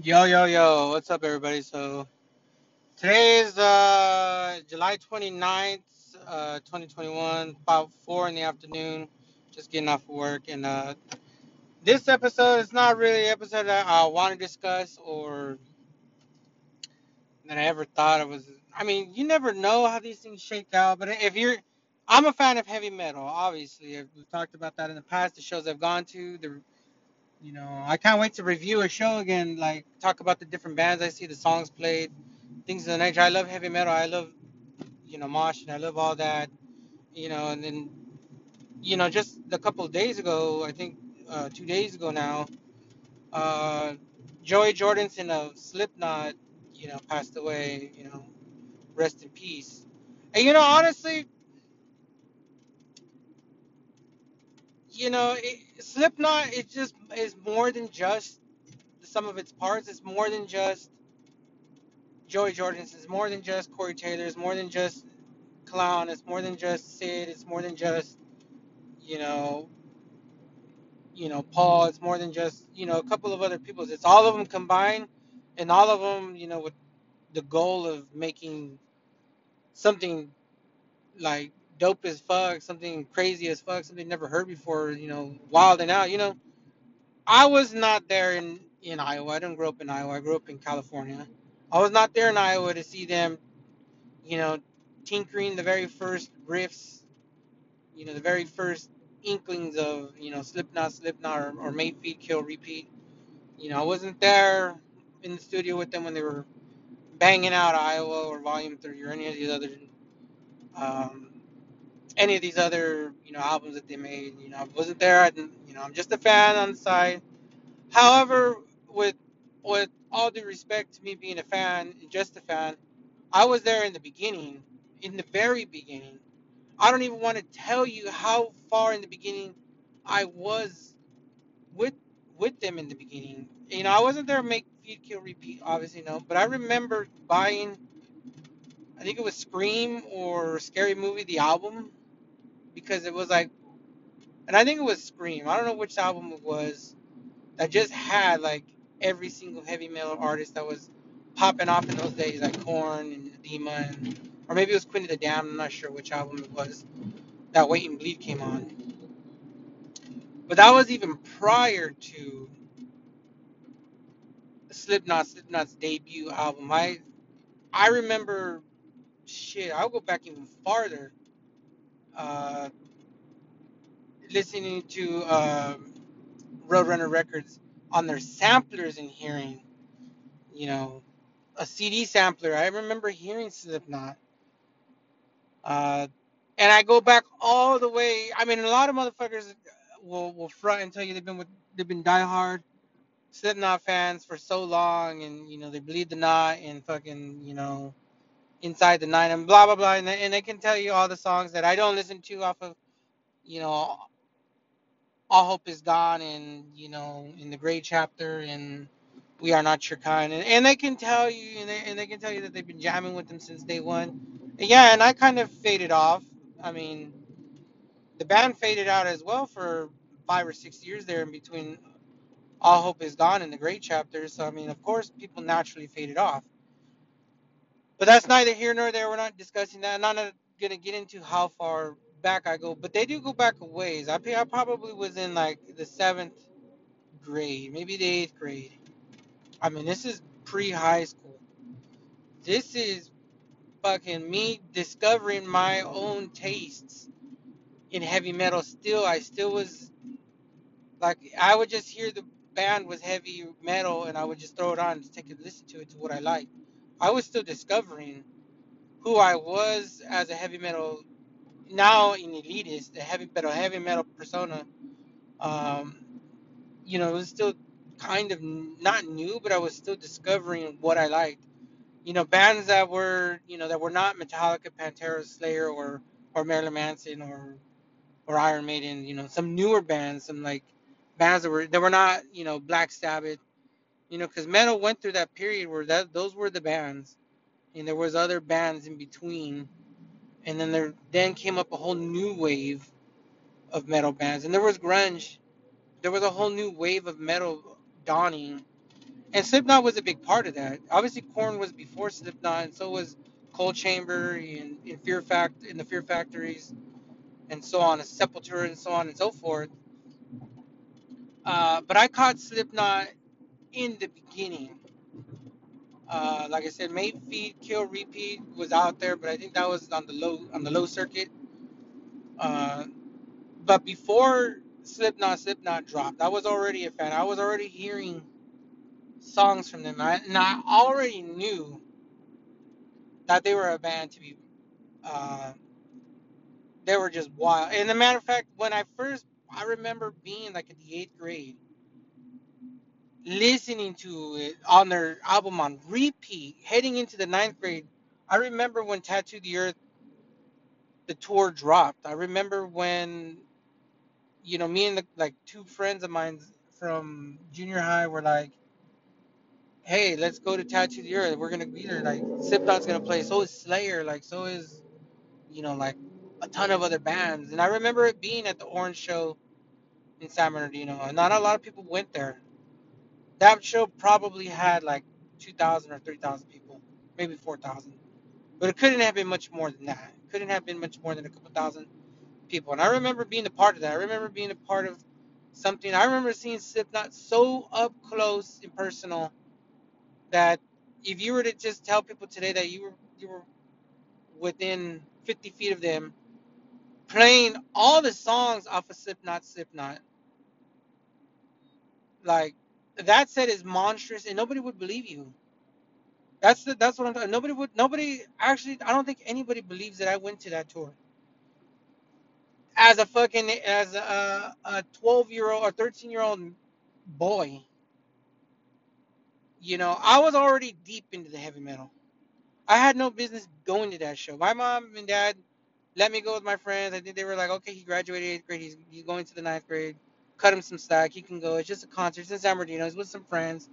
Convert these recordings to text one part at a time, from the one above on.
Yo, yo, yo, what's up, everybody? So, today is uh, July 29th, uh, 2021, about 4 in the afternoon, just getting off of work. And uh, this episode is not really an episode that I want to discuss or that I ever thought it was. I mean, you never know how these things shake out, but if you're. I'm a fan of heavy metal, obviously. We've talked about that in the past, the shows I've gone to, the you know, I can't wait to review a show again, like talk about the different bands I see, the songs played, things of the nature. I love heavy metal. I love, you know, mosh, and I love all that. You know, and then, you know, just a couple days ago, I think uh, two days ago now, uh, Joey Jordison of Slipknot, you know, passed away. You know, rest in peace. And you know, honestly, you know, it, Slipknot it just is more than just some of its parts. It's more than just Joey Jordison. It's more than just Corey Taylor. It's more than just Clown. It's more than just Sid. It's more than just you know, you know, Paul. It's more than just you know a couple of other people. It's all of them combined, and all of them, you know, with the goal of making something like dope as fuck, something crazy as fuck, something never heard before. You know, wild and out. You know, I was not there in in Iowa. I didn't grow up in Iowa. I grew up in California. I was not there in Iowa to see them, you know, tinkering the very first riffs you know, the very first inklings of, you know, Slipknot, Slipknot, or, or Mate, Feed, Kill, Repeat. You know, I wasn't there in the studio with them when they were banging out Iowa or Volume 3 or any of these other, um, any of these other, you know, albums that they made. You know, I wasn't there. I didn't, you know, I'm just a fan on the side. However, with with all due respect to me being a fan, just a fan, I was there in the beginning, in the very beginning I don't even want to tell you how far in the beginning I was with with them in the beginning. You know, I wasn't there mate feed kill repeat, obviously no, but I remember buying I think it was Scream or Scary Movie the album because it was like and I think it was Scream. I don't know which album it was that just had like every single heavy metal artist that was popping off in those days like Korn and Adema and or maybe it was Queen of the Damned, I'm not sure which album it was that Wait and Bleed came on. But that was even prior to Slipknot, Slipknot's debut album. I I remember shit. I'll go back even farther. Uh, listening to uh, Roadrunner Records on their samplers and hearing, you know, a CD sampler. I remember hearing Slipknot. Uh, and I go back all the way. I mean, a lot of motherfuckers will will front and tell you they've been with they've been diehard Slipknot fans for so long, and you know they bleed the knot and fucking you know inside the night and blah blah blah, and they, and can tell you all the songs that I don't listen to off of you know All Hope Is Gone and you know in the Gray Chapter and We Are Not Your Kind, and, and they can tell you and they, and they can tell you that they've been jamming with them since day one. Yeah, and I kind of faded off. I mean, the band faded out as well for five or six years there in between all hope is gone in the gray chapter. So I mean, of course, people naturally faded off. But that's neither here nor there. We're not discussing that. I'm not gonna get into how far back I go, but they do go back a ways. I I probably was in like the seventh grade, maybe the eighth grade. I mean, this is pre-high school. This is fucking me discovering my own tastes in heavy metal. Still, I still was like, I would just hear the band was heavy metal, and I would just throw it on, just take a listen to it to what I like. I was still discovering who I was as a heavy metal now in elitist, a heavy metal heavy metal persona. Um, you know, it was still kind of not new, but I was still discovering what I liked. You know, bands that were you know that were not Metallica, Pantera, Slayer, or or Marilyn Manson or or Iron Maiden. You know, some newer bands, some like bands that were that were not you know Black Sabbath. You know, because metal went through that period where that those were the bands, and there was other bands in between and then there then came up a whole new wave of metal bands and there was grunge there was a whole new wave of metal dawning And Slipknot was a big part of that. Obviously, Korn was before Slipknot, and so was Coal Chamber and in Fear Fact in the Fear Factories and so on, and Sepultura and so on and so forth. Uh, but I caught Slipknot in the beginning. Uh, like I said, Mate Feed Kill Repeat was out there, but I think that was on the low on the low circuit. Uh, but before Slipknot Slipknot dropped, I was already a fan. I was already hearing songs from them, I, and I already knew that they were a band to be. Uh, they were just wild. And a matter of fact, when I first, I remember being like in the eighth grade, listening to it on their album on repeat, heading into the ninth grade. I remember when Tattoo the Earth, the tour dropped. I remember when, you know, me and the, like two friends of mine from junior high were like, hey, let's go to Tattoo the Earth. We're gonna be there. Like Slipknot's gonna play. So is Slayer. Like so is, you know, like a ton of other bands. And I remember it being at the Orange Show in San Bernardino, and not a lot of people went there. That show probably had like 2,000 or 3,000 people, maybe 4,000. But it couldn't have been much more than that. It couldn't have been much more than a couple thousand people. And I remember being a part of that. I remember being a part of something. I remember seeing Slipknot so up close and personal that if you were to just tell people today that you were you were within 50 feet of them, playing all the songs off of Slipknot, Slipknot, like that set is monstrous, and nobody would believe you. That's the, that's what I'm talking. Nobody would. Nobody actually. I don't think anybody believes that I went to that tour as a fucking as a a 12 year old or 13 year old boy. You know, I was already deep into the heavy metal. I had no business going to that show. My mom and dad let me go with my friends. I think they were like, okay, he graduated eighth grade. He's, he's going to the ninth grade. Cut him some slack. He can go. It's just a concert. It's in San Bernardino. He's with some friends.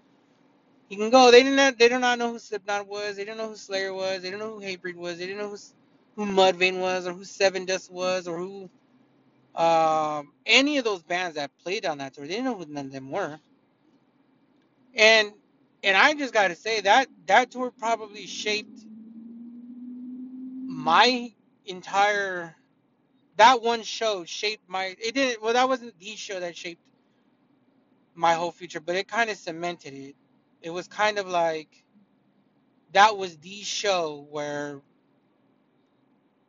He can go. They didn't. They did not know who Slipknot was. They didn't know who Slayer was. They didn't know who Hatebreed was. They didn't know who who Mudvayne was or who Sevendust was or who um, any of those bands that played on that tour. They didn't know who none of them were. And and I just got to say that that tour probably shaped my entire that one show shaped my it didn't well that wasn't the show that shaped my whole future but it kind of cemented it. It was kind of like that was the show where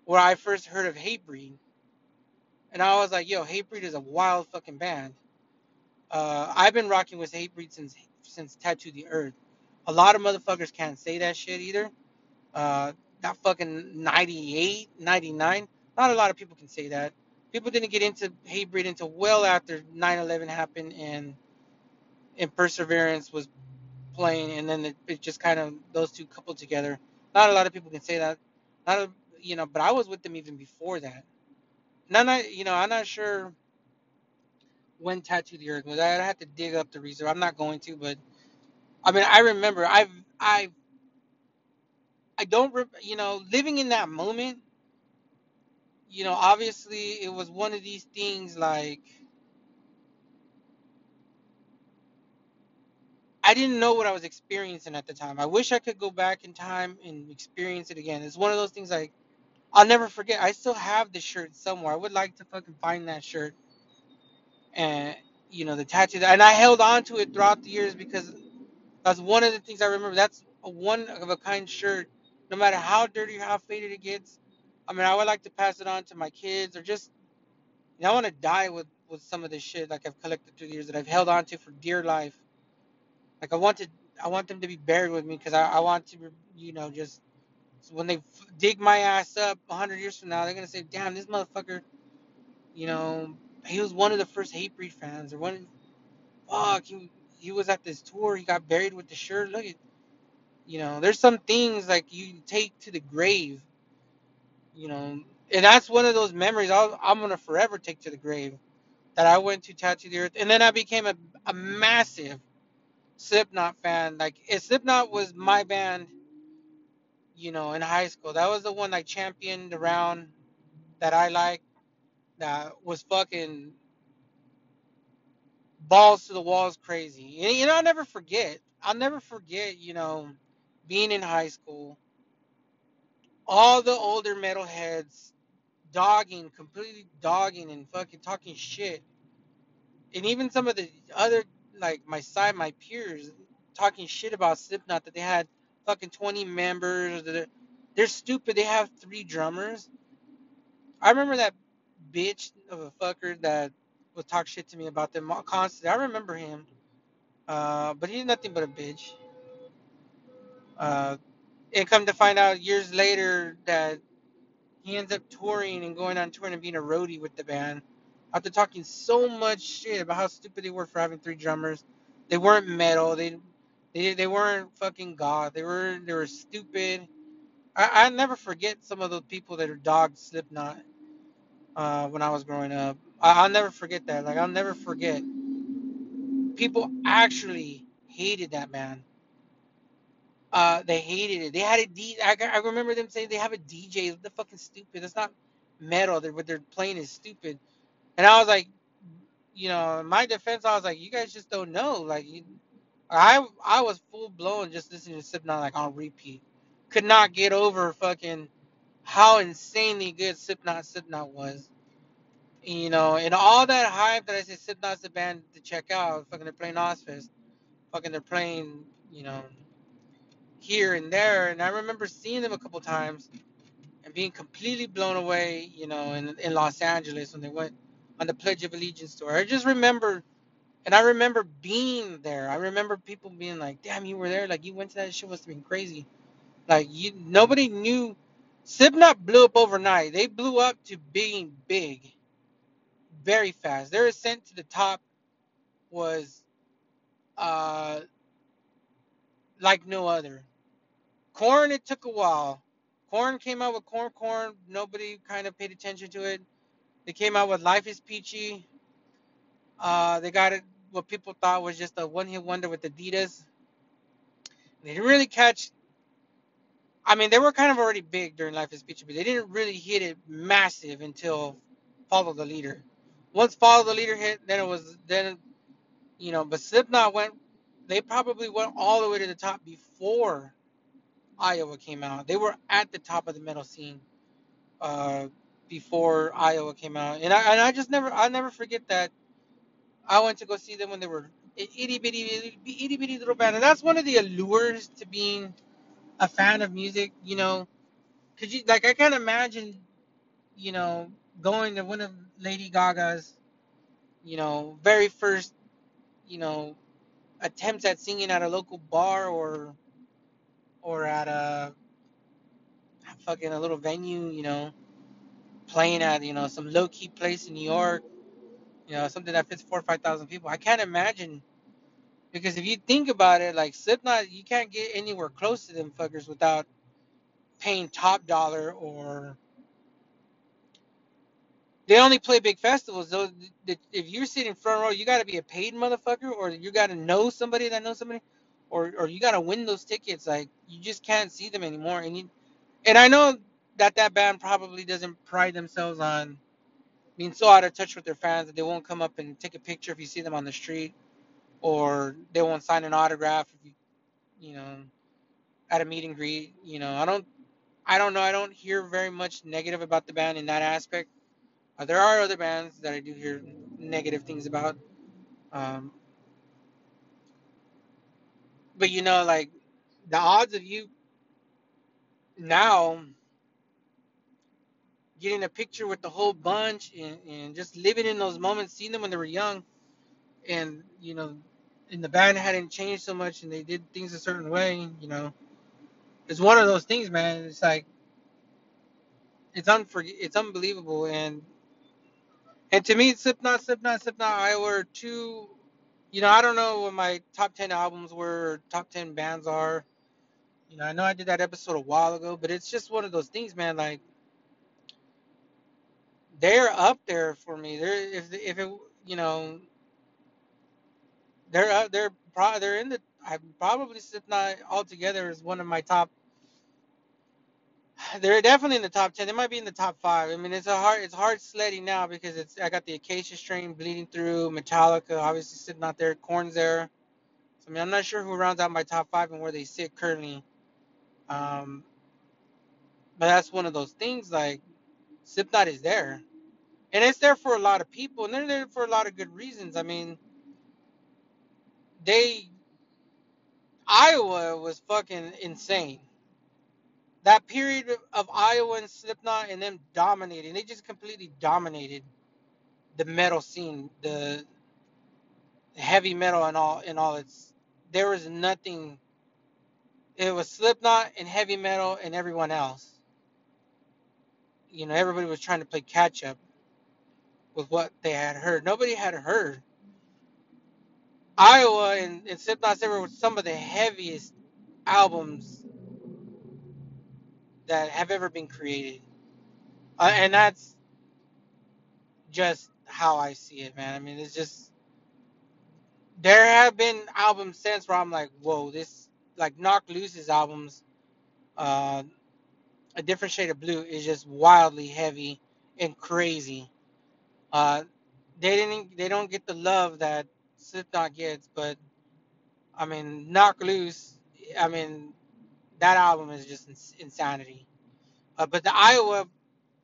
where i first heard of hatebreed and i was like yo hatebreed is a wild fucking band. Uh i've been rocking with hatebreed since since tattoo the earth. A lot of motherfuckers can't say that shit either. Uh that fucking 98 99 not a lot of people can say that people didn't get into hatebreed until well after 9-11 happened and and perseverance was playing, and then it, it just kind of those two coupled together. Not a lot of people can say that. Not a, you know, but I was with them even before that. None, I you know, I'm not sure when Tattoo the Earth was. I have to dig up the research. I'm not going to, but I mean, I remember. I've I I don't you know living in that moment. You know, obviously it was one of these things like I didn't know what I was experiencing at the time. I wish I could go back in time and experience it again. It's one of those things like I'll never forget. I still have the shirt somewhere. I would like to fucking find that shirt and you know the tattoo. And I held on to it throughout the years because that's one of the things I remember. That's a one of a kind shirt. No matter how dirty or how faded it gets, I mean, I would like to pass it on to my kids or just you know, I want to die with with some of this shit like I've collected through the years that I've held on to for dear life. Like I want to, I want them to be buried with me because I, I want to, you know, just when they dig my ass up a hundred years from now, they're gonna say, "Damn, this motherfucker, you know, he was one of the first Hatebreed fans, or one, fuck, he he was at this tour, he got buried with the shirt. Look at, you know, there's some things like you take to the grave, you know, and that's one of those memories I'll, I'm gonna forever take to the grave that I went to Tattoo the Earth, and then I became a, a massive Slipknot fan. Like, if Slipknot was my band, you know, in high school, that was the one I championed around that I liked. That was fucking balls to the walls crazy. And you know, I'll never forget. I'll never forget, you know, being in high school, all the older metalheads dogging, completely dogging and fucking talking shit. And even some of the other like my side, my peers talking shit about Slipknot that they had fucking 20 members. They're, they're stupid. They have three drummers. I remember that bitch of a fucker that would talk shit to me about them constantly. I remember him. Uh, but he's nothing but a bitch. Uh, and come to find out years later that he ends up touring and going on tour and being a roadie with the band. After talking so much shit about how stupid they were for having three drummers, they weren't metal. They they, they weren't fucking god. They were they were stupid. I I never forget some of those people that are dogged Slipknot uh, when I was growing up. I, I'll never forget that. Like I'll never forget. People actually hated that band Uh, they hated it. They had a D. I, I remember them saying they have a DJ. They're fucking stupid. It's not metal. They're, what they're playing is stupid. And I was like, you know, my defense, I was like, you guys just don't know. Like, I I was full blown just listening to Slipknot like on repeat. Could not get over fucking how insanely good Slipknot Slipknot was. You know, and all that hype that I said Slipknot's the band to check out. Fucking they're playing Ozzfest. Fucking they're playing, you know, here and there. And I remember seeing them a couple times and being completely blown away, you know, in, in Los Angeles when they went on the Pledge of Allegiance tour. I just remember, and I remember being there. I remember people being like, "Damn, you were there! Like you went to that shit must have been crazy." Like you, nobody knew. Slipknot blew up overnight. They blew up to being big, very fast. Their ascent to the top was uh like no other. Korn, it took a while. Korn came out with Korn Korn. Nobody kind of paid attention to it. They came out with Life is Peachy. Uh, they got it what people thought was just a one hit wonder with Adidas. They didn't really catch. I mean, they were kind of already big during Life is Peachy, but they didn't really hit it massive until Follow the Leader. Once Follow the Leader hit, then it was then you know. But Slipknot went. They probably went all the way to the top before Iowa came out. They were at the top of the metal scene uh, before Iowa came out, and I and I just never I never forget that I went to go see them when they were itty bitty itty, itty bitty little band, and that's one of the allures to being a fan of music. You know, could you like I can't imagine, you know, going to one of Lady Gaga's, you know, very first, you know, attempts at singing at a local bar or or at a fucking a little venue, you know, playing at you know some low key place in New York, you know, something that fits four or five thousand people. I can't imagine because if you think about it, like Slipknot, you can't get anywhere close to them fuckers without paying top dollar or they only play big festivals. So if you're sitting front row, you got to be a paid motherfucker, or you got to know somebody that knows somebody, or or you got to win those tickets. Like you just can't see them anymore. And you, and I know that that band probably doesn't pride themselves on being so out of touch with their fans that they won't come up and take a picture if you see them on the street, or they won't sign an autograph if you, you know, at a meet and greet. You know, I don't, I don't know. I don't hear very much negative about the band in that aspect. Uh, there are other bands that I do hear negative things about. Um, but you know, like the odds of you now getting a picture with the whole bunch and, and just living in those moments, seeing them when they were young, and you know, and the band hadn't changed so much, and they did things a certain way. You know, it's one of those things, man. It's like it's unfor it's unbelievable, and and to me, Slipknot, Slipknot, Slipknot, Iowa are two. You know, I don't know what my top ten albums were, or top ten bands are. You know, I know I did that episode a while ago, but it's just one of those things, man. Like they're up there for me. They're if if it you know they're uh, they're pro they're in the I probably Slipknot altogether is one of my top they're definitely in the top ten. They might be in the top five. I mean, it's a hard it's hard sledding now because it's I got the Acacia strain bleeding through. Metallica obviously sitting out there. Korn's there. So, I mean, I'm not sure who rounds out my top five and where they sit currently. Um, but that's one of those things. Like Slipknot is there, and it's there for a lot of people, and they're there for a lot of good reasons. I mean, they Iowa was fucking insane. That period of, Iowa and Slipknot and them dominating, they just completely dominated the metal scene, the heavy metal and all and all its. There was nothing. It was Slipknot and heavy metal and everyone else. You know, everybody was trying to play catch up with what they had heard. Nobody had heard. Iowa and, and Slipknot's were some of the heaviest albums that have ever been created. Uh, and that's just how I see it, man. I mean, it's just there have been albums since where I'm like, whoa, this like Knocked Loose's albums, uh, a different shade of blue is just wildly heavy and crazy. Uh, they didn't, they don't get the love that Slipknot gets, but I mean, Knock Loose, I mean, that album is just ins- insanity. Uh, but the Iowa,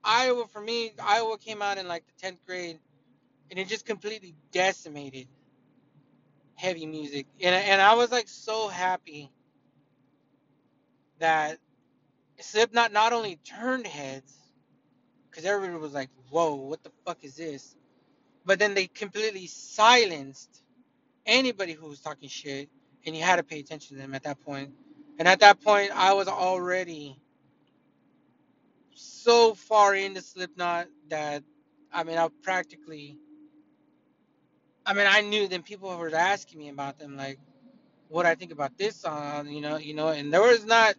Iowa for me, Iowa came out in like the 10th grade, and it just completely decimated heavy music, and and I was like so happy that Slipknot not only turned heads, because everybody was like, "Whoa, what the fuck is this?" But then they completely silenced anybody who was talking shit, and you had to pay attention to them at that point. And at that point, I was already so far into Slipknot that I mean, I practically, I mean, I knew then people were asking me about them, like what I think about this song, you know, you know, and there was not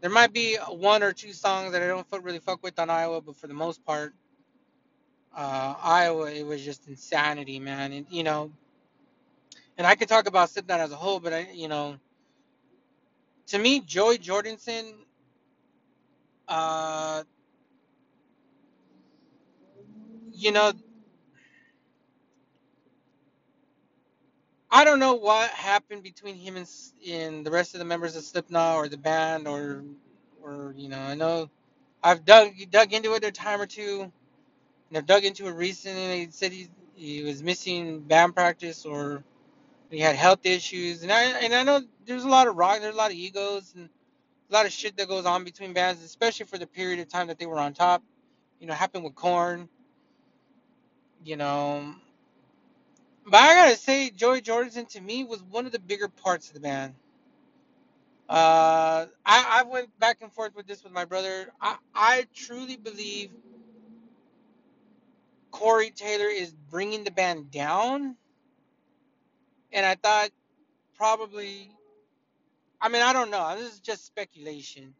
There might be one or two songs that I don't really fuck with on Iowa, but for the most part, uh, Iowa it was just insanity, man. And you know, and I could talk about Slipknot as a whole, but I, you know, to me, Joey Jordison, uh, you know, I don't know what happened between him and, and the rest of the members of Slipknot or the band or or you know, I know I've dug dug into it a time or two, and I've dug into it recently. He said he he was missing band practice or he had health issues, and I and I know there's a lot of rock, there's a lot of egos and a lot of shit that goes on between bands, especially for the period of time that they were on top. You know, happened with Korn. You know, but I gotta say, Joey Jordison to me was one of the bigger parts of the band. Uh, I I went back and forth with this with my brother. I I truly believe Corey Taylor is bringing the band down, and I thought probably. I mean, I don't know. This is just speculation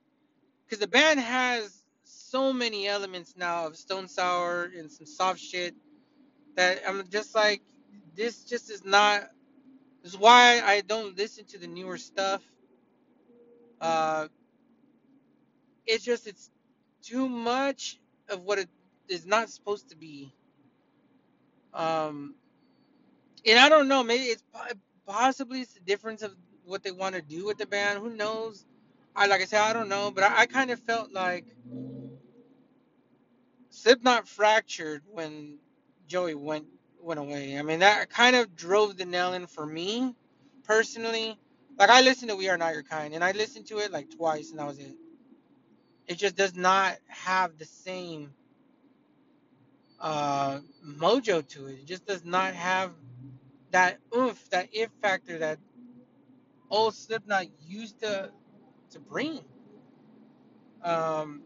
because the band has so many elements now of Stone Sour and some soft shit that I'm just like, this just is not. This is why I don't listen to the newer stuff. Uh, it's just it's too much of what it is not supposed to be. Um, and I don't know. Maybe it's possibly it's the difference of what they want to do with the band. Who knows? I like I said, I don't know, but I, I kind of felt like Slipknot fractured when Joey went went away. I mean, that kind of drove the nail in for me personally. Like I listened to We Are Not Your Kind, and I listened to it like twice, and that was it. It just does not have the same uh, mojo to it. It just does not have that oof, that if factor that old Slipknot used to to bring. Um,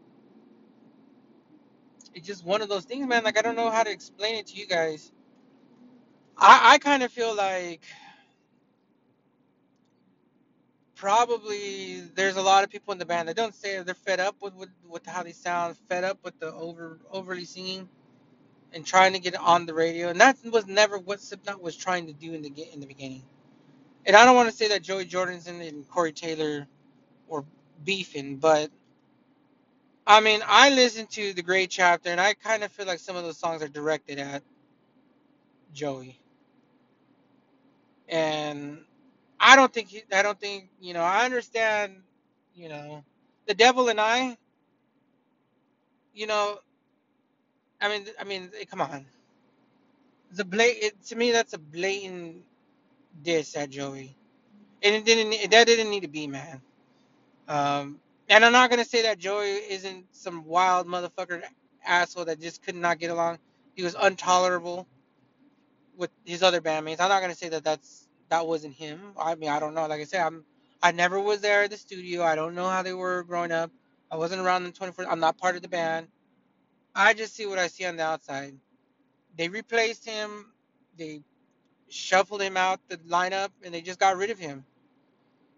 it's just one of those things, man. Like I don't know how to explain it to you guys. I, I kind of feel like probably there's a lot of people in the band that don't say they're fed up with, with, with how they sound, fed up with the over overly singing and trying to get on the radio. And that was never what Slipknot was trying to do in the in the beginning. And I don't want to say that Joey Jordison and Corey Taylor were beefing, but I mean, I listened to the Gray Chapter, and I kind of feel like some of those songs are directed at Joey, and I don't think he, I don't think you know. I understand, you know, the Devil and I. You know, I mean, I mean, eh, come on. A blat- it, to me, that's a blatant diss at Joey, and it didn't. That didn't need to be, man. Um, and I'm not gonna say that Joey isn't some wild motherfucker asshole that just could not get along. He was intolerable with his other bandmates. I'm not gonna say that that's that wasn't him. I mean, I don't know. Like I said, I'm I never was there at the studio. I don't know how they were growing up. I wasn't around them 24. I'm not part of the band. I just see what I see on the outside. They replaced him. They shuffled him out the lineup, and they just got rid of him.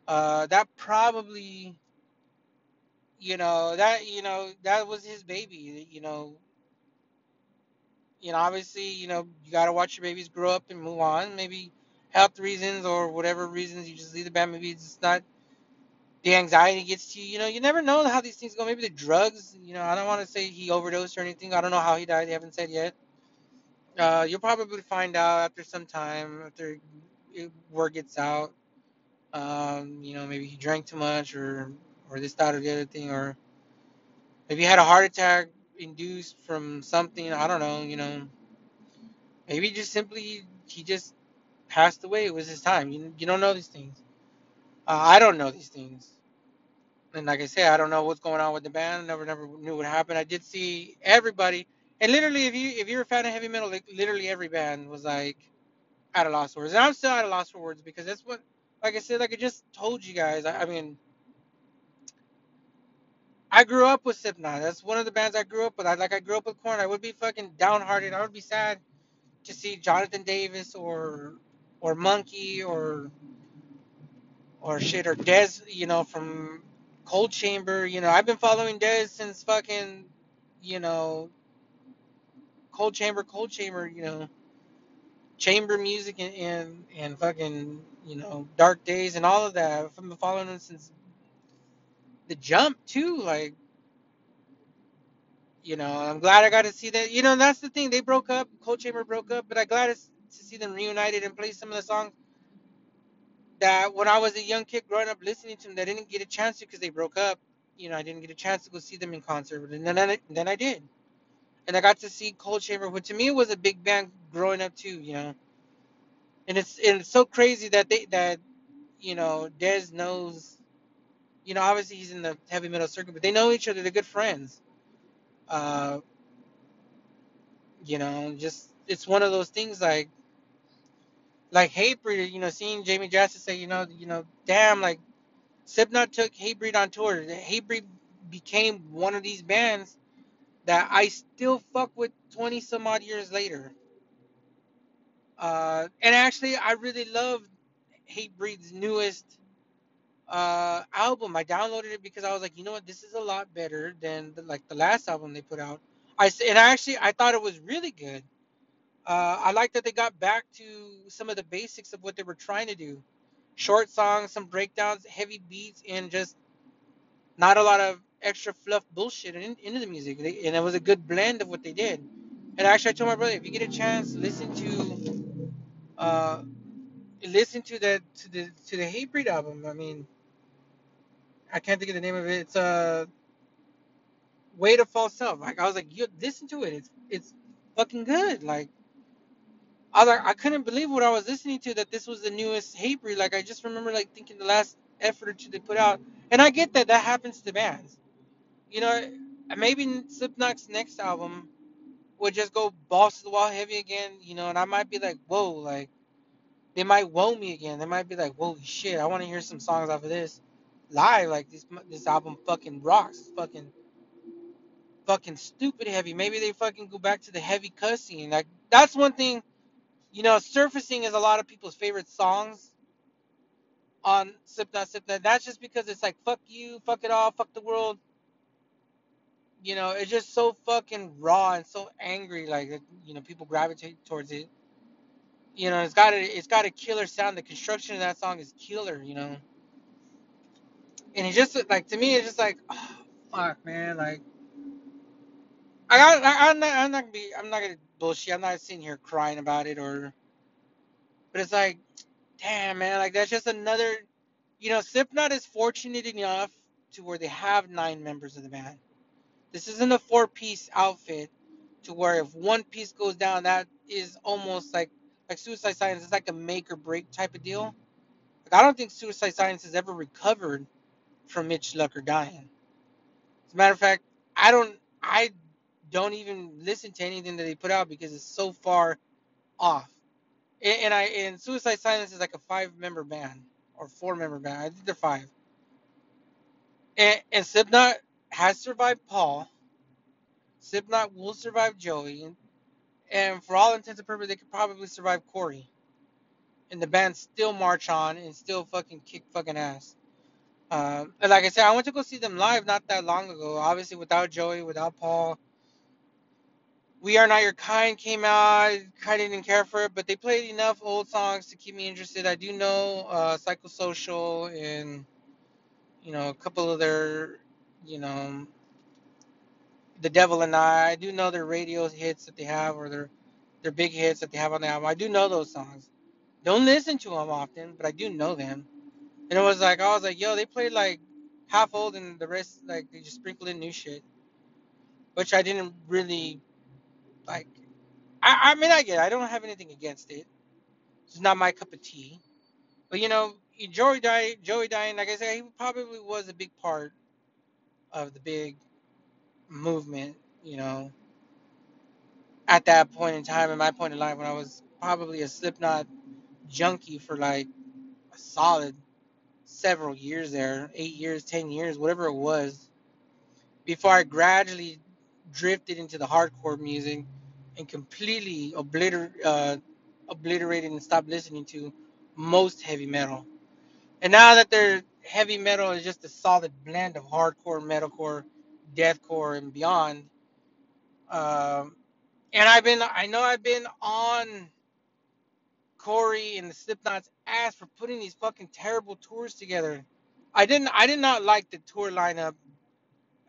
Uh, that probably you know that you know that was his baby you know you know obviously you know you got to watch your babies grow up and move on maybe health reasons or whatever reasons you just leave the band maybe it's not the anxiety gets to you you know you never know how these things go maybe the drugs you know i don't want to say he overdosed or anything i don't know how he died they haven't said yet uh, you'll probably find out after some time after word gets out um, you know maybe he drank too much or or this that or the other thing or Maybe he had a heart attack induced from something. I don't know. You know, maybe just simply he just passed away. It was his time. You you don't know these things. Uh, I don't know these things. And like I said, I don't know what's going on with the band. Never never knew what happened. I did see everybody, and literally, if you if you're a fan of heavy metal, like literally every band was like at a loss for words. And I'm still at a loss for words because that's what, like I said, like I just told you guys. I, I mean, I grew up with Slipknot. That's one of the bands I grew up with. I like I grew up with Korn. I would be fucking downhearted. I would be sad to see Jonathan Davis or or Munky or or shit or Dez, you know, from Coal Chamber. You know, I've been following Dez since fucking, you know, Coal Chamber, Coal Chamber. You know, chamber music and and, and fucking you know Dark Days and all of that. I've been following him since the Jump too. Like you know, I'm glad I got to see that. You know, that's the thing. They broke up. Coal Chamber broke up, but I'm glad to see them reunited and play some of the songs that when I was a young kid growing up listening to them, that didn't get a chance to because they broke up. You know, I didn't get a chance to go see them in concert, and then I, then I did, and I got to see Coal Chamber, which to me was a big band growing up too. You know, and it's and it's so crazy that they that you know Dez knows. You know, obviously he's in the heavy metal circuit, but they know each other. They're good friends. Uh, you know, just it's one of those things like like Hatebreed. You know, seeing Jamey Jasta say, you know, you know, damn, like Slipknot took Hatebreed on tour. Hatebreed became one of these bands that I still fuck with 20 some odd years later. Uh, and actually, I really love Hatebreed's newest uh, album. I downloaded it because I was like, you know what, this is a lot better than the, like the last album they put out. I and I actually I thought it was really good. Uh, I like that they got back to some of the basics of what they were trying to do. Short songs, some breakdowns, heavy beats, and just not a lot of extra fluff bullshit in, into the music. They, and it was a good blend of what they did. And actually, I told my brother, if you get a chance, listen to, uh, listen to the to the to the Hatebreed album. I mean, I can't think of the name of it. It's uh, Weight of the False Self. Like I was like, you listen to it. It's it's fucking good. Like I was like, I couldn't believe what I was listening to. That this was the newest Hatebreed. Like I just remember like thinking the last effort or two they put out. And I get that that happens to bands. You know, maybe Slipknot's next album would just go balls to the wall heavy again. You know, and I might be like, whoa, like they might whoa me again. They might be like, whoa, shit, I want to hear some songs off of this live. Like this this album fucking rocks. Fucking fucking stupid heavy. Maybe they fucking go back to the heavy cussing. Like that's one thing. You know, surfacing is a lot of people's favorite songs on Slipknot, Slipknot. That's just because it's like fuck you, fuck it all, fuck the world. You know, it's just so fucking raw and so angry. Like you know, people gravitate towards it. You know, it's got a it's got a killer sound. The construction of that song is killer. You know, and it's just like to me, it's just like, oh, fuck, man, like I, I I'm not I'm not gonna be I'm not gonna bullshit. I'm not sitting here crying about it or, but it's like, damn man, like that's just another. You know, Slipknot is fortunate enough to where they have nine members of the band. This isn't a four-piece outfit to where if one piece goes down, that is almost like like Suicide Silence is like a make or break type of deal. Like I don't think Suicide Silence has ever recovered from Mitch Lucker dying. As a matter of fact, I don't I don't even listen to anything that they put out because it's so far off. And, and I and Suicide Silence is like a five-member band or four-member band. I think they're five. And, and Slipknot has survived Paul. Slipknot will survive Joey, and, and for all intents and purposes, they could probably survive Corey. And the band still march on and still fucking kick fucking ass. Um, and like I said, I went to go see them live not that long ago. Obviously, without Joey, without Paul. We Are Not Your Kind came out. I kind of didn't care for it, but they played enough old songs to keep me interested. I do know uh, Psychosocial and, you know, a couple of their, you know, The Devil and I. I do know their radio hits that they have or their, their big hits that they have on the album. I do know those songs. Don't listen to them often, but I do know them. And it was like, I was like, yo, they played like half old and the rest, like, they just sprinkled in new shit, which I didn't really like. I, I mean, I get it. I don't have anything against it. It's not my cup of tea. But, you know, Joey dying, Joey dying, like I said, he probably was a big part of the big movement, you know, at that point in time, in my point in life, when I was probably a Slipknot junkie for like a solid several years there, eight years, ten years, whatever it was, before I gradually drifted into the hardcore music and completely obliter- uh, obliterated and stopped listening to most heavy metal. And now that their heavy metal is just a solid blend of hardcore, metalcore, deathcore, and beyond, um, and I've been, I know I've been on Corey and the Slipknot's ass for putting these fucking terrible tours together. I didn't, I did not like the tour lineup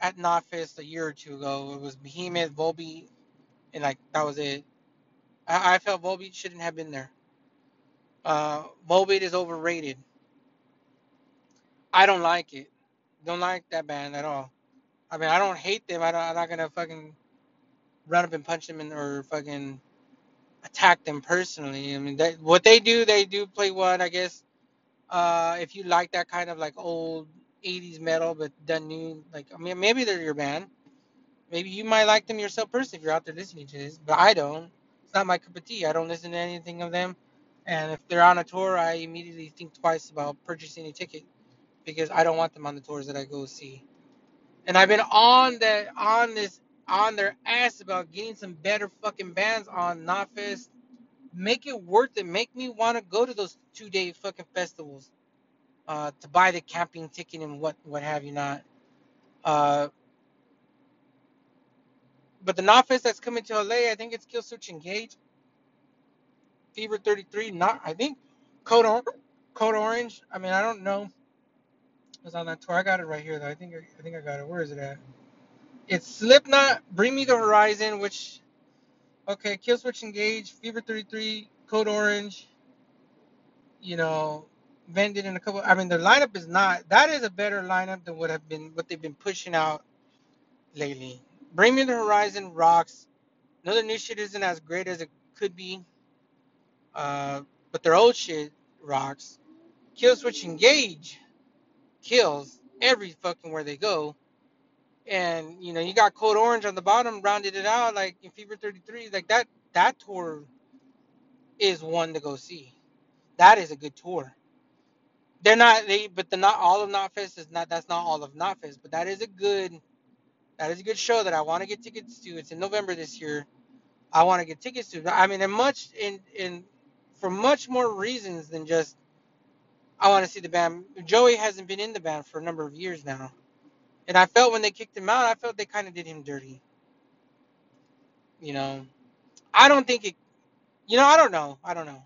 at Knotfest a year or two ago. It was Behemoth, Volbeat, and like that was it. I, I felt Volbeat shouldn't have been there. Uh, Volbeat is overrated. I don't like it. Don't like that band at all. I mean, I don't hate them. I don't, I'm not gonna fucking run up and punch them in, or fucking attack them personally. I mean, that, what they do, they do play what I guess. Uh, if you like that kind of like old '80s metal, but done new, like I mean, maybe they're your band. Maybe you might like them yourself personally if you're out there listening to this, but I don't. It's not my cup of tea. I don't listen to anything of them. And if they're on a tour, I immediately think twice about purchasing a ticket because I don't want them on the tours that I go see. And I've been on that on this on their ass about getting some better fucking bands on Knotfest. Make it worth it. Make me want to go to those two day fucking festivals. Uh, to buy the camping ticket and what what have you not. Uh, but the Knotfest that's coming to LA, I think it's Kill Killswitch Engage, Fever 33. Not I think Code Code Orange. I mean I don't know. It was on that tour. I got it right here though. I think I, think I got it. Where is it at? It's Slipknot, Bring Me the Horizon, which okay, Kill Killswitch Engage, Fever 33, Code Orange. You know, Vended in a couple. I mean the lineup is not. That is a better lineup than what have been what they've been pushing out lately. Bring Me the Horizon rocks. Another new shit isn't as great as it could be. Uh, but their old shit rocks. Killswitch Engage kills every fucking where they go. And you know, you got Code Orange on the bottom, rounded it out like in Fever 33. Like that that tour is one to go see. That is a good tour. They're not they but the not all of Knotfest is not that's not all of Knotfest, but that is a good that is a good show that I want to get tickets to. It's in November this year. I want to get tickets to. I mean, and much in in for much more reasons than just I want to see the band. Joey hasn't been in the band for a number of years now, and I felt when they kicked him out, I felt they kind of did him dirty. You know, I don't think it. You know, I don't know. I don't know,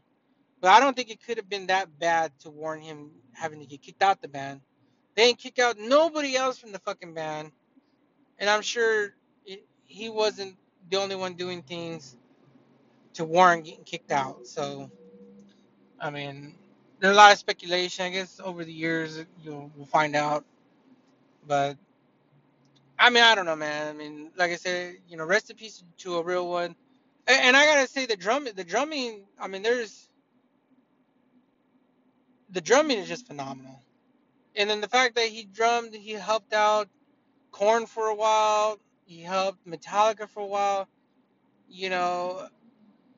but I don't think it could have been that bad to warn him having to get kicked out the band. They didn't kick out nobody else from the fucking band, and I'm sure it, he wasn't the only one doing things to warrant getting kicked out. So I mean, there's a lot of speculation. I guess over the years you'll we'll find out. But I mean, I don't know, man. I mean, like I said, you know, rest in peace to a real one. And, and I gotta say, the drum, the drumming. I mean, there's the drumming is just phenomenal. And then the fact that he drummed, he helped out Korn for a while. He helped Metallica for a while. You know,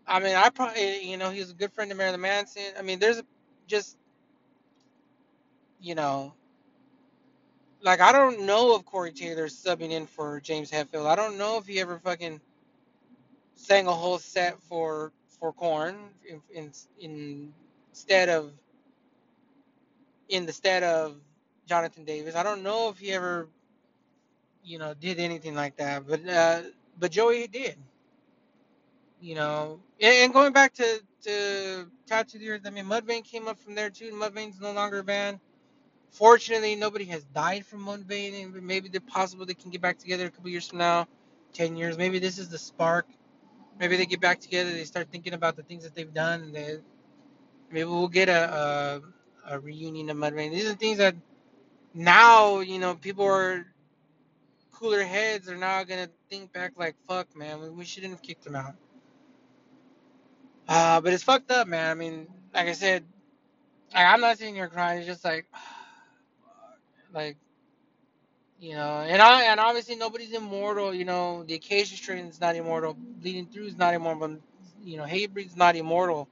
I mean, I probably, you know, he was a good friend of Marilyn Manson. I mean, there's just, you know, like I don't know if Corey Taylor's subbing in for James Hetfield. I don't know if he ever fucking sang a whole set for for Korn in, in, in instead of in the stead of Jonathan Davis. I don't know if he ever, you know, did anything like that. But uh, but Joey did. You know, and, going back to to Tattoo I mean, Mudvayne came up from there too. Mudvayne's no longer a band. Fortunately, nobody has died from Mudvayne, and maybe they're possible they can get back together a couple years from now, ten years. Maybe this is the spark. Maybe they get back together. They start thinking about the things that they've done, and they, maybe we'll get a, a a reunion of Mudvayne. These are things that now you know people are cooler heads are now gonna think back like fuck man we, we shouldn't have kicked him out. Uh but it's fucked up man. I mean like i said i'm not sitting here crying. It's just like like you know and i and obviously nobody's immortal you know the acacia strain is not immortal bleeding through is not immortal you know hatebreed's not immortal.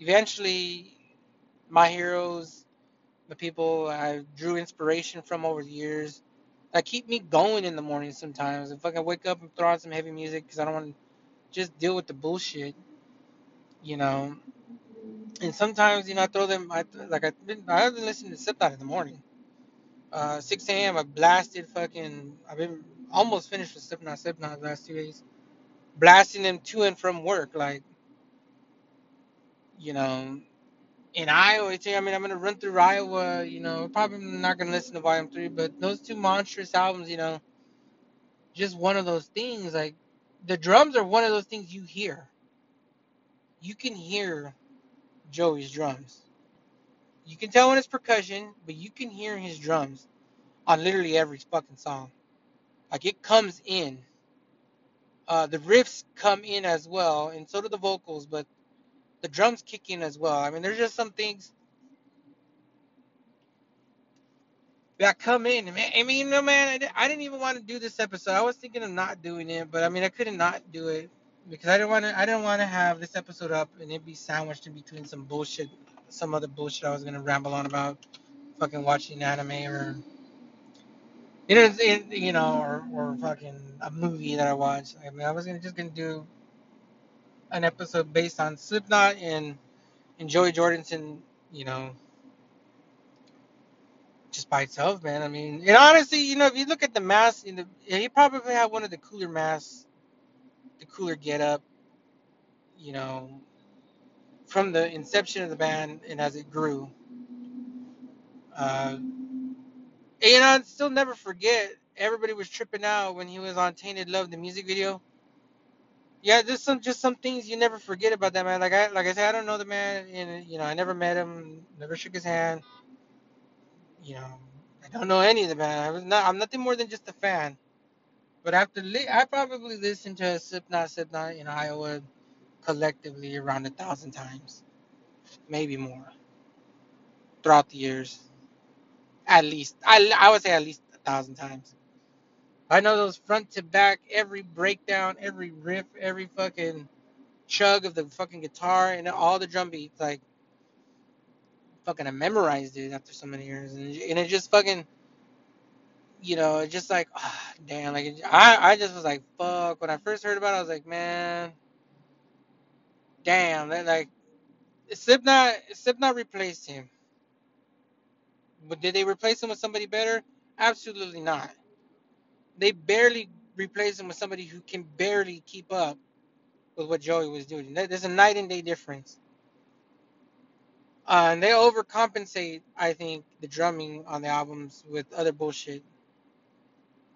Eventually my heroes the people i drew inspiration from over the years that keep me going in the morning sometimes if i can wake up and throw on some heavy music because i don't want to just deal with the bullshit you know and sometimes you know I throw them. I like I've been I've been listening to Slipknot in the morning. Uh, 6 a.m. I blasted fucking. I've been almost finished with sip Slipknot. Slipknot the last two days, blasting them to and from work. Like you know, in Iowa. too. I mean, I'm gonna run through Iowa. You know, probably not gonna listen to Volume Three, but those two monstrous albums. You know, just one of those things. Like the drums are one of those things you hear. You can hear Joey's drums. You can tell when it's percussion, but you can hear his drums on literally every fucking song. Like it comes in. Uh, the riffs come in as well, and so do the vocals, but the drums kicking as well. I mean, there's just some things that come in. I mean, know, man, I, didn't even want to do this episode. I was thinking of not doing it, but I mean, I couldn't not do it because I didn't want to. I didn't want to have this episode up and it be sandwiched in between some bullshit, some other bullshit I was gonna ramble on about, fucking watching anime or you know, it, you know, or, or fucking a movie that I watched. I mean, I was gonna just gonna do an episode based on Slipknot and and Joey Jordison, you know, just by itself, man. I mean, and honestly, you know, if you look at the mask, in the he probably had one of the cooler masks, the cooler get up, you know, from the inception of the band and as it grew. Uh, and, I'd still never forget. Everybody was tripping out when he was on Tainted Love, the music video. Yeah, there's some just some things you never forget about that man. Like I like I said, I don't know the man, and you know, I never met him, never shook his hand. You know, I don't know any of the band. I was not. I'm nothing more than just a fan. But after li- I probably listened to Slipknot, Slipknot in Iowa collectively around a thousand times, maybe more throughout the years. At least I I would say at least a thousand times. I know those front to back, every breakdown, every riff, every fucking chug of the fucking guitar, and all the drum beats. Like fucking, I memorized it after so many years, and and it just fucking, you know, just like, ah, damn, like it, I I just was like, fuck. When I first heard about it, I was like, man, damn, that like Slipknot Slipknot replaced him. But did they replace him with somebody better? Absolutely not. They barely replaced him with somebody who can barely keep up with what Joey was doing. There's a night and day difference. Uh, and they overcompensate, I think, the drumming on the albums with other bullshit.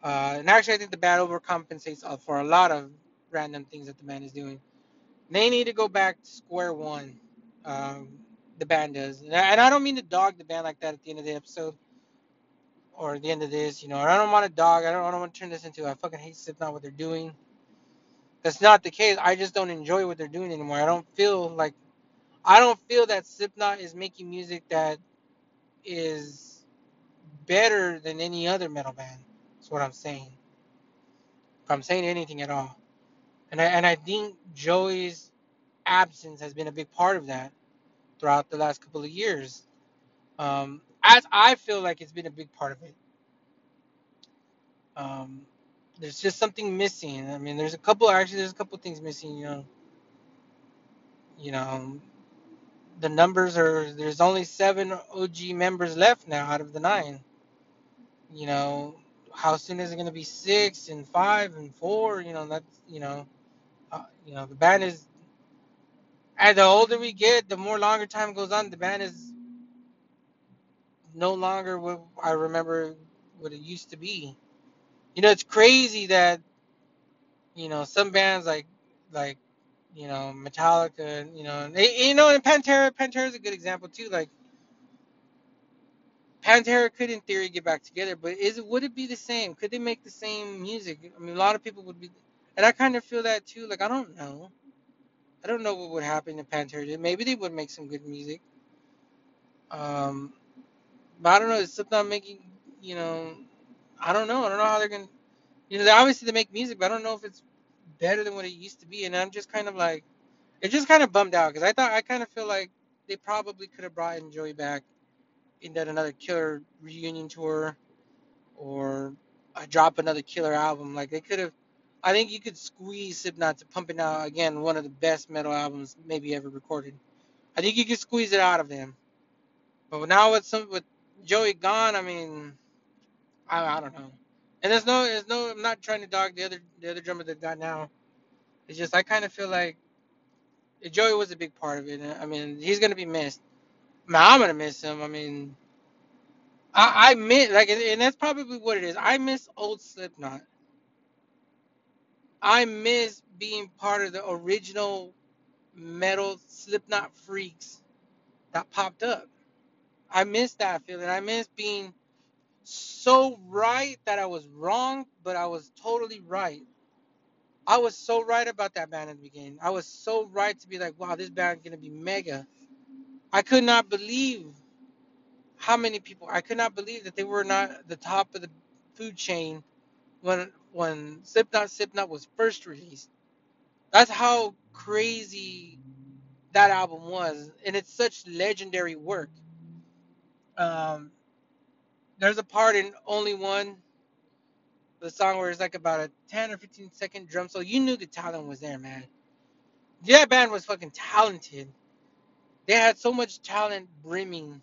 Uh, and actually, I think the band overcompensates for a lot of random things that the band is doing. They need to go back to square one. Um, the band does, and I, and I don't mean to dog the band like that at the end of the episode or at the end of this. You know, I don't want to dog. I don't, I don't want to turn this into I fucking hate Slipknot what they're doing. That's not the case. I just don't enjoy what they're doing anymore. I don't feel like I don't feel that Slipknot is making music that is better than any other metal band. That's what I'm saying. If I'm saying anything at all. And I and I think Joey's absence has been a big part of that throughout the last couple of years. Um, as I feel like it's been a big part of it. Um, there's just something missing. I mean, there's a couple actually. There's a couple things missing. You know, you know, the numbers are. There's only seven OG members left now out of the nine. You know, how soon is it going to be six and five and four? You know, that's you know, uh, you know, the band is. And the older we get, the more longer time goes on, the band is no longer what I remember what it used to be. You know, it's crazy that you know some bands like like you know Metallica, you know, you know, and Pantera, Pantera is a good example too. Like Pantera could, in theory, get back together, but is it would it be the same? Could they make the same music? I mean, a lot of people would be, and I kind of feel that too. Like I don't know, I don't know what would happen if Pantera. Maybe they would make some good music. Um, but I don't know. It's Slipknot making, you know, I don't know. I don't know how they're gonna, you know, they obviously they make music, but I don't know if it's better than what it used to be. And I'm just kind of like, it just kind of bummed out because I thought I kind of feel like they probably could have brought in Joey back and done another killer reunion tour or uh, drop another killer album. Like they could have. I think you could squeeze Slipknot to pumping out again one of the best metal albums maybe ever recorded. I think you could squeeze it out of them. But now with some with Joey gone, I mean, I, I don't know. And there's no there's no I'm not trying to dog the other the other drummer they've got now. It's just I kind of feel like Joey was a big part of it. I mean, he's gonna be missed. I mean, I'm gonna miss him. I mean, I I miss like and that's probably what it is. I miss old Slipknot. I miss being part of the original metal Slipknot freaks that popped up. I miss that feeling. I miss being so right that I was wrong, but I was totally right. I was so right about that band in the beginning. I was so right to be like, wow, this band's gonna be mega. I could not believe how many people. I could not believe that they were not the top of the food chain when when Slipknot Slipknot was first released. That's how crazy that album was, and it's such legendary work. Um, there's a part in Only One, the song where it's like about a 10 or 15 second drum solo. You knew the talent was there, man. Yeah, that band was fucking talented. They had so much talent brimming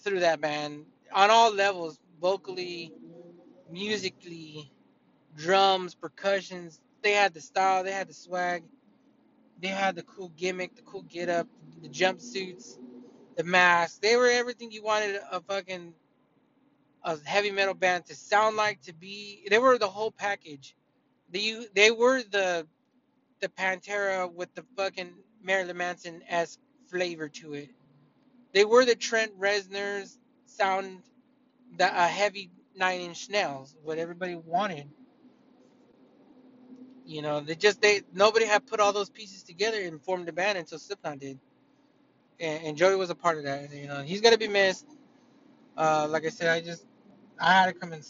through that band on all levels, vocally, musically, drums, percussions. They had the style, they had the swag, they had the cool gimmick, the cool get up, the jumpsuits, the mask. They were everything you wanted a fucking a heavy metal band to sound like to be. They were the whole package. They they were the the Pantera with the fucking Marilyn Manson esque flavor to it. They were the Trent Reznor's sound, the uh, heavy Nine Inch Nails, what everybody wanted. You know, they just they nobody had put all those pieces together and formed a band until Slipknot did, and, and Joey was a part of that. You know, he's gonna be missed. Uh, like I said, I just I had to come and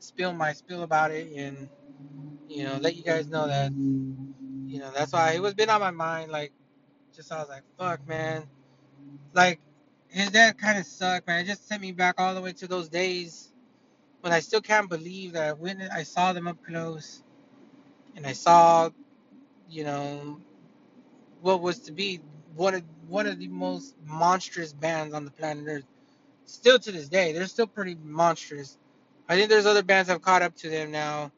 spill my spill about it and you know let you guys know that you know that's why it was been on my mind. Like, just I was like, fuck, man. Like his dad kind of sucked, man. It just sent me back all the way to those days when I still can't believe that I witnessed, I saw them up close, and I saw, you know, what was to be one of one of the most monstrous bands on the planet Earth. Still to this day, they're still pretty monstrous. I think there's other bands that have caught up to them now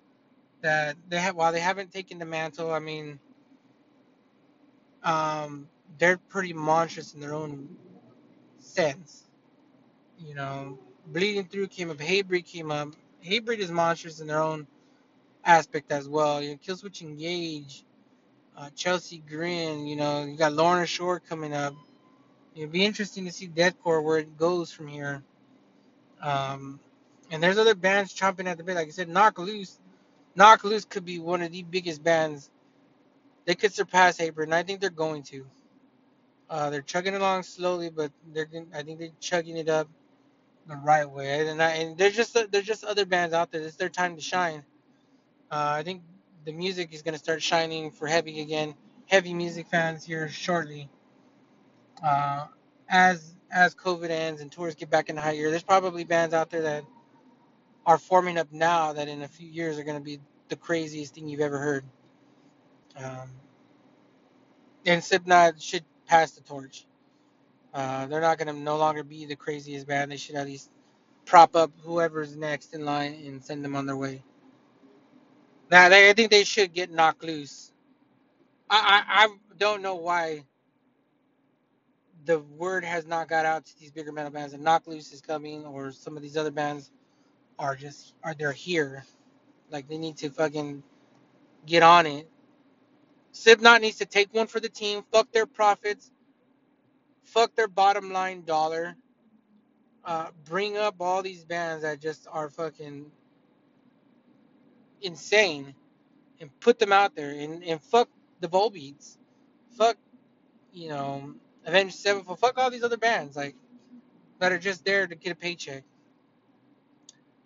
that they have while they haven't taken the mantle. I mean, um, they're pretty monstrous in their own sense. You know, Bleeding Through came up, Hatebreed came up, Hatebreed is monstrous in their own aspect as well. You know, Killswitch Engage, uh, Chelsea Grin. You know, you got Lorna Shore coming up. It'd be interesting to see Deathcore where it goes from here. Um, and there's other bands chomping at the bit. Like I said, Knocked Loose. Knocked Loose could be one of the biggest bands. They could surpass Hatebreed, and I think they're going to. Uh, they're chugging along slowly, but they're I think they're chugging it up the right way. And I, and there's just there's just other bands out there. It's their time to shine. Uh, I think the music is gonna start shining for heavy again. Heavy music fans here shortly. Uh, as as COVID ends and tours get back in high gear, there's probably bands out there that are forming up now that in a few years are gonna be the craziest thing you've ever heard. Um, and Slipknot should pass the torch. Uh, they're not gonna no longer be the craziest band. They should at least prop up whoever's next in line and send them on their way. Now, they, I think they should get knocked loose. I, I, I don't know why the word has not got out to these bigger metal bands that Knocked Loose is coming, or some of these other bands are just are they're here. Like they need to fucking get on it. Slipknot needs to take one for the team. Fuck their profits. Fuck their bottom line dollar. Uh, bring up all these bands that just are fucking insane and put them out there and, and fuck the Volbeats. Fuck, you know, Avenged Sevenfold. Fuck all these other bands like that are just there to get a paycheck.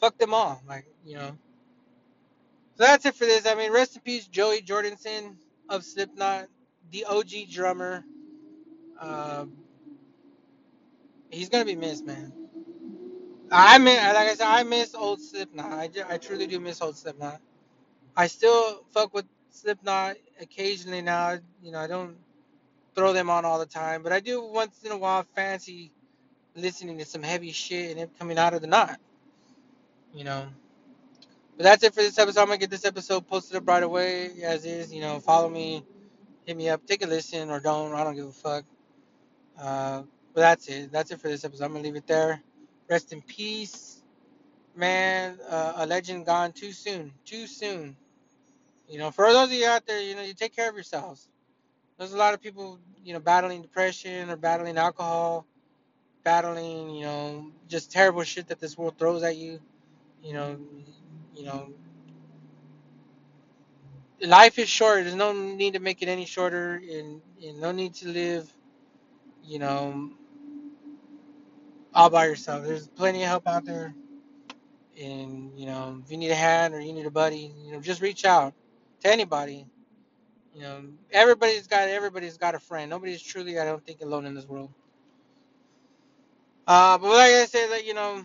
Fuck them all, like you know. So that's it for this. I mean, rest in peace, Joey Jordison of Slipknot, the OG drummer. Uh, he's gonna be missed, man. I miss, like I said, I miss old Slipknot. I, I truly do miss old Slipknot. I still fuck with Slipknot occasionally now. You know, I don't throw them on all the time, but I do once in a while fancy listening to some heavy shit and it coming out of the knot. You know. But that's it for this episode. I'm gonna get this episode posted up right away as is. You know, follow me, hit me up, take a listen or don't. I don't give a fuck. Uh, but that's it. That's it for this episode. I'm gonna leave it there. Rest in peace, man. Uh, a legend gone too soon. Too soon. You know, for those of you out there, you know, you take care of yourselves. There's a lot of people, you know, battling depression or battling alcohol, battling, you know, just terrible shit that this world throws at you. You know, you know, life is short. There's no need to make it any shorter, and, and no need to live, you know, all by yourself. There's plenty of help out there, and you know, if you need a hand or you need a buddy, you know, just reach out to anybody. You know, everybody's got everybody's got a friend. Nobody's truly, I don't think, alone in this world. Uh, but like I said, like, you know,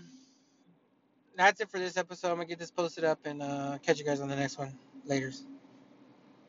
that's it for this episode. I'm gonna get this posted up and uh, catch you guys on the next one. Laters.